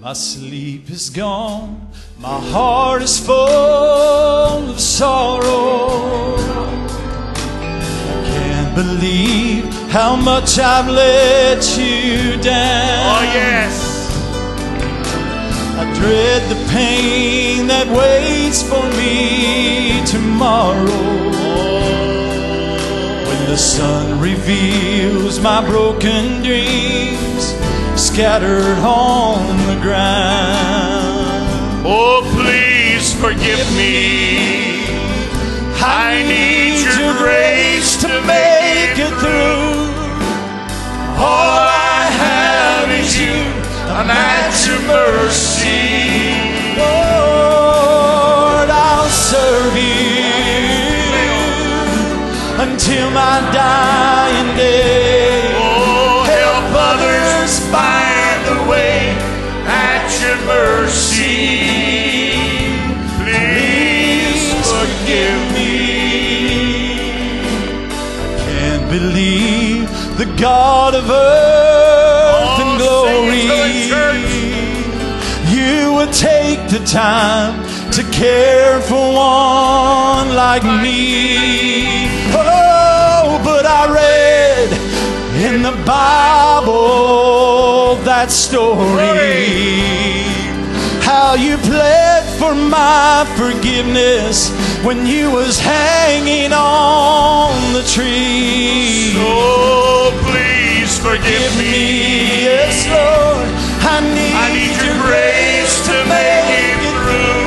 My sleep is gone, my heart is full of sorrow. I can't believe how much I've let you down. Oh, yes. I dread the pain that waits for me tomorrow. When the sun reveals my broken dreams scattered on ground. Oh, please forgive me. I need your grace to make it through. All I have is you, and that's your mercy. Lord, I'll serve you until my dying day. Oh, help others find believe the God of earth and Oh, it glory. to the church. You would take the time to care for one like me. Oh, but I read in the Bible that story. How you pled for my forgiveness when you was hanging I need, I need your grace to make it through.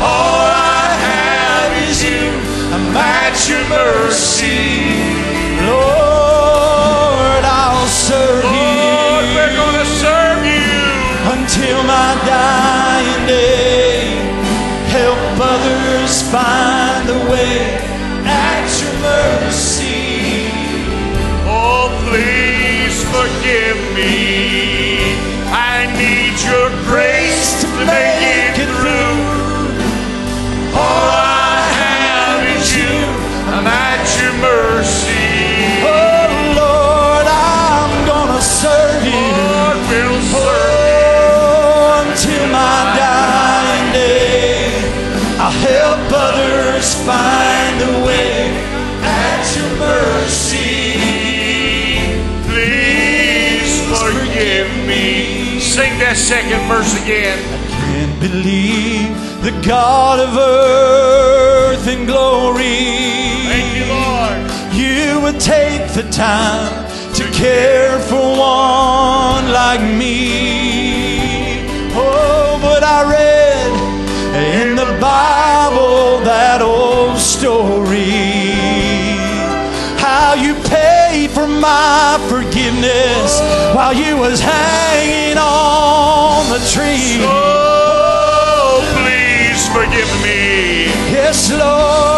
All I have is you. I'm at your mercy. Lord, I'll serve Lord, you we're going to serve you. until my dying day. Help others find the way forgive me. Sing that second verse again. I Can't believe the God of earth and glory. Thank you, Lord. You would take the time to care for one like me. For my forgiveness while you was hanging on the tree. Oh, please forgive me. Yes, Lord,